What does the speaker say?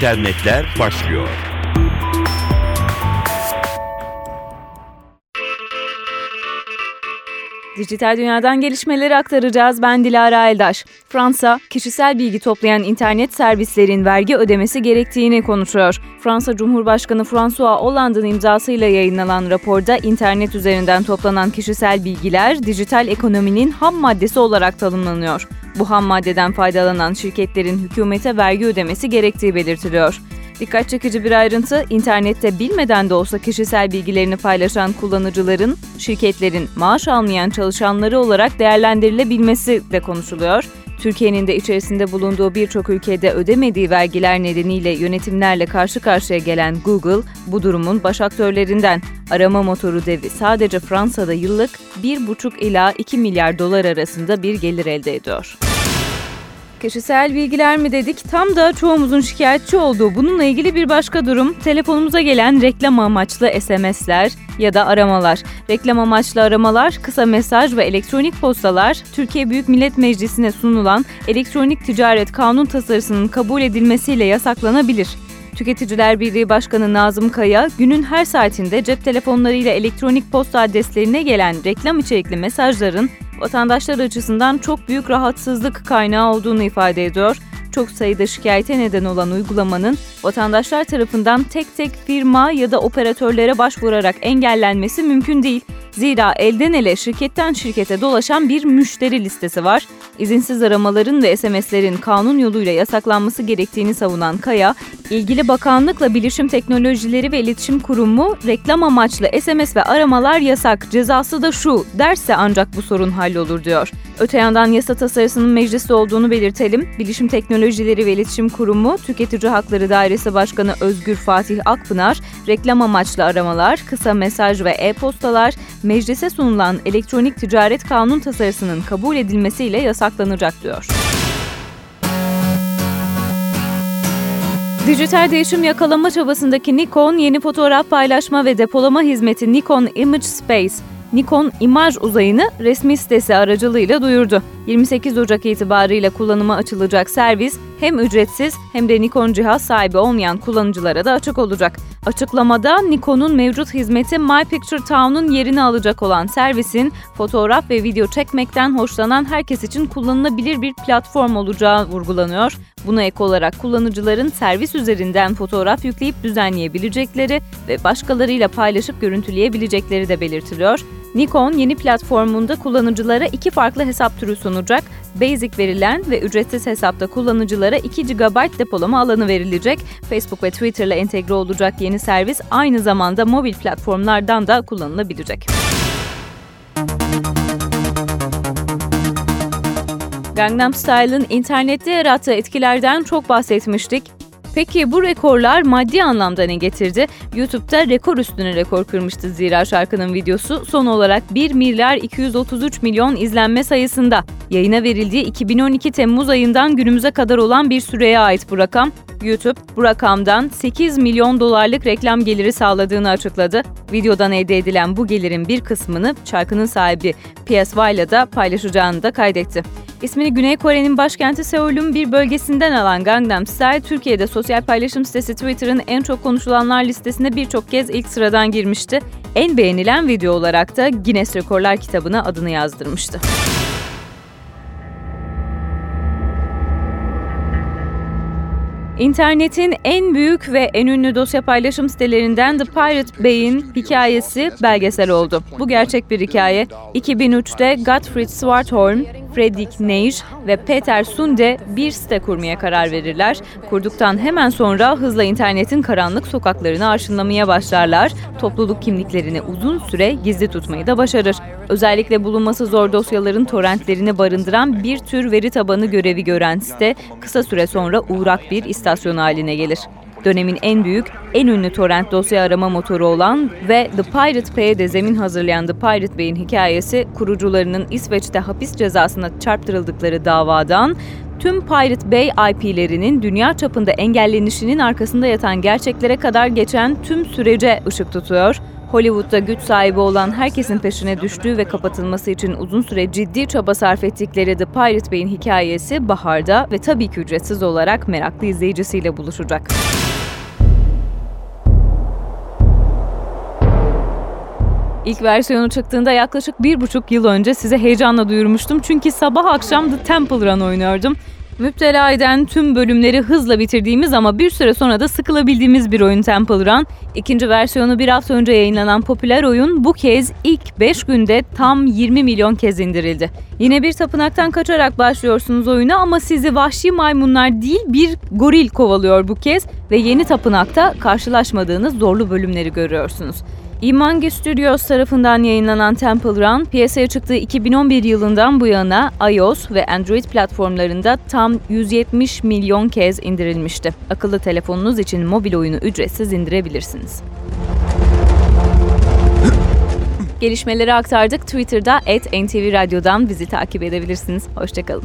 internetler başlıyor. Dijital dünyadan gelişmeleri aktaracağız. Ben Dilara Eldaş. Fransa, kişisel bilgi toplayan internet servislerin vergi ödemesi gerektiğini konuşuyor. Fransa Cumhurbaşkanı François Hollande'ın imzasıyla yayınlanan raporda internet üzerinden toplanan kişisel bilgiler dijital ekonominin ham maddesi olarak tanımlanıyor. Bu ham maddeden faydalanan şirketlerin hükümete vergi ödemesi gerektiği belirtiliyor. Dikkat çekici bir ayrıntı, internette bilmeden de olsa kişisel bilgilerini paylaşan kullanıcıların, şirketlerin maaş almayan çalışanları olarak değerlendirilebilmesi de konuşuluyor. Türkiye'nin de içerisinde bulunduğu birçok ülkede ödemediği vergiler nedeniyle yönetimlerle karşı karşıya gelen Google, bu durumun baş aktörlerinden. Arama motoru devi sadece Fransa'da yıllık 1,5 ila 2 milyar dolar arasında bir gelir elde ediyor. Kişisel bilgiler mi dedik? Tam da çoğumuzun şikayetçi olduğu bununla ilgili bir başka durum telefonumuza gelen reklam amaçlı SMS'ler ya da aramalar. Reklam amaçlı aramalar, kısa mesaj ve elektronik postalar Türkiye Büyük Millet Meclisi'ne sunulan elektronik ticaret kanun tasarısının kabul edilmesiyle yasaklanabilir. Tüketiciler Birliği Başkanı Nazım Kaya, günün her saatinde cep telefonlarıyla elektronik posta adreslerine gelen reklam içerikli mesajların vatandaşlar açısından çok büyük rahatsızlık kaynağı olduğunu ifade ediyor. Çok sayıda şikayete neden olan uygulamanın vatandaşlar tarafından tek tek firma ya da operatörlere başvurarak engellenmesi mümkün değil. Zira elden ele şirketten şirkete dolaşan bir müşteri listesi var. İzinsiz aramaların ve SMS'lerin kanun yoluyla yasaklanması gerektiğini savunan Kaya, ilgili bakanlıkla Bilişim Teknolojileri ve İletişim Kurumu reklam amaçlı SMS ve aramalar yasak, cezası da şu derse ancak bu sorun hallolur diyor. Öte yandan yasa tasarısının mecliste olduğunu belirtelim. Bilişim Teknolojileri ve İletişim Kurumu Tüketici Hakları Dairesi Başkanı Özgür Fatih Akpınar, reklam amaçlı aramalar, kısa mesaj ve e-postalar meclise sunulan elektronik ticaret kanun tasarısının kabul edilmesiyle yasaklanacak diyor. Dijital değişim yakalama çabasındaki Nikon, yeni fotoğraf paylaşma ve depolama hizmeti Nikon Image Space, Nikon imaj uzayını resmi sitesi aracılığıyla duyurdu. 28 Ocak itibariyle kullanıma açılacak servis hem ücretsiz hem de Nikon cihaz sahibi olmayan kullanıcılara da açık olacak. Açıklamada Nikon'un mevcut hizmeti My Picture Town'un yerini alacak olan servisin fotoğraf ve video çekmekten hoşlanan herkes için kullanılabilir bir platform olacağı vurgulanıyor. Buna ek olarak kullanıcıların servis üzerinden fotoğraf yükleyip düzenleyebilecekleri ve başkalarıyla paylaşıp görüntüleyebilecekleri de belirtiliyor. Nikon yeni platformunda kullanıcılara iki farklı hesap türü sunacak. Basic verilen ve ücretsiz hesapta kullanıcılara 2 GB depolama alanı verilecek. Facebook ve Twitter ile entegre olacak yeni servis aynı zamanda mobil platformlardan da kullanılabilecek. Gangnam Style'ın internette yarattığı etkilerden çok bahsetmiştik. Peki bu rekorlar maddi anlamda ne getirdi? YouTube'da rekor üstüne rekor kırmıştı zira şarkının videosu son olarak 1 milyar 233 milyon izlenme sayısında. Yayına verildiği 2012 Temmuz ayından günümüze kadar olan bir süreye ait bu rakam. YouTube bu rakamdan 8 milyon dolarlık reklam geliri sağladığını açıkladı. Videodan elde edilen bu gelirin bir kısmını şarkının sahibi PSY ile de paylaşacağını da kaydetti. İsmini Güney Kore'nin başkenti Seul'ün bir bölgesinden alan Gangnam Style, Türkiye'de sosyal paylaşım sitesi Twitter'ın en çok konuşulanlar listesine birçok kez ilk sıradan girmişti. En beğenilen video olarak da Guinness Rekorlar kitabına adını yazdırmıştı. İnternetin en büyük ve en ünlü dosya paylaşım sitelerinden The Pirate Bay'in hikayesi belgesel oldu. Bu gerçek bir hikaye. 2003'te Gottfried Swartholm, Fredrik Neisch ve Peter Sunde bir site kurmaya karar verirler. Kurduktan hemen sonra hızla internetin karanlık sokaklarını arşınlamaya başlarlar. Topluluk kimliklerini uzun süre gizli tutmayı da başarır. Özellikle bulunması zor dosyaların torrentlerini barındıran bir tür veri tabanı görevi gören site kısa süre sonra uğrak bir istasyon haline gelir. Dönemin en büyük, en ünlü torrent dosya arama motoru olan ve The Pirate Bay'e de zemin hazırlayan The Pirate Bay'in hikayesi kurucularının İsveç'te hapis cezasına çarptırıldıkları davadan tüm Pirate Bay IP'lerinin dünya çapında engellenişinin arkasında yatan gerçeklere kadar geçen tüm sürece ışık tutuyor. Hollywood'da güç sahibi olan herkesin peşine düştüğü ve kapatılması için uzun süre ciddi çaba sarf ettikleri The Pirate Bay'in hikayesi baharda ve tabii ki ücretsiz olarak meraklı izleyicisiyle buluşacak. İlk versiyonu çıktığında yaklaşık bir buçuk yıl önce size heyecanla duyurmuştum. Çünkü sabah akşam The Temple Run oynuyordum. Müptela eden tüm bölümleri hızla bitirdiğimiz ama bir süre sonra da sıkılabildiğimiz bir oyun Temple Run. İkinci versiyonu bir hafta önce yayınlanan popüler oyun bu kez ilk 5 günde tam 20 milyon kez indirildi. Yine bir tapınaktan kaçarak başlıyorsunuz oyuna ama sizi vahşi maymunlar değil bir goril kovalıyor bu kez ve yeni tapınakta karşılaşmadığınız zorlu bölümleri görüyorsunuz. Imangi Studios tarafından yayınlanan Temple Run, piyasaya çıktığı 2011 yılından bu yana iOS ve Android platformlarında tam 170 milyon kez indirilmişti. Akıllı telefonunuz için mobil oyunu ücretsiz indirebilirsiniz. Gelişmeleri aktardık. Twitter'da @ntv Radyo'dan bizi takip edebilirsiniz. Hoşçakalın.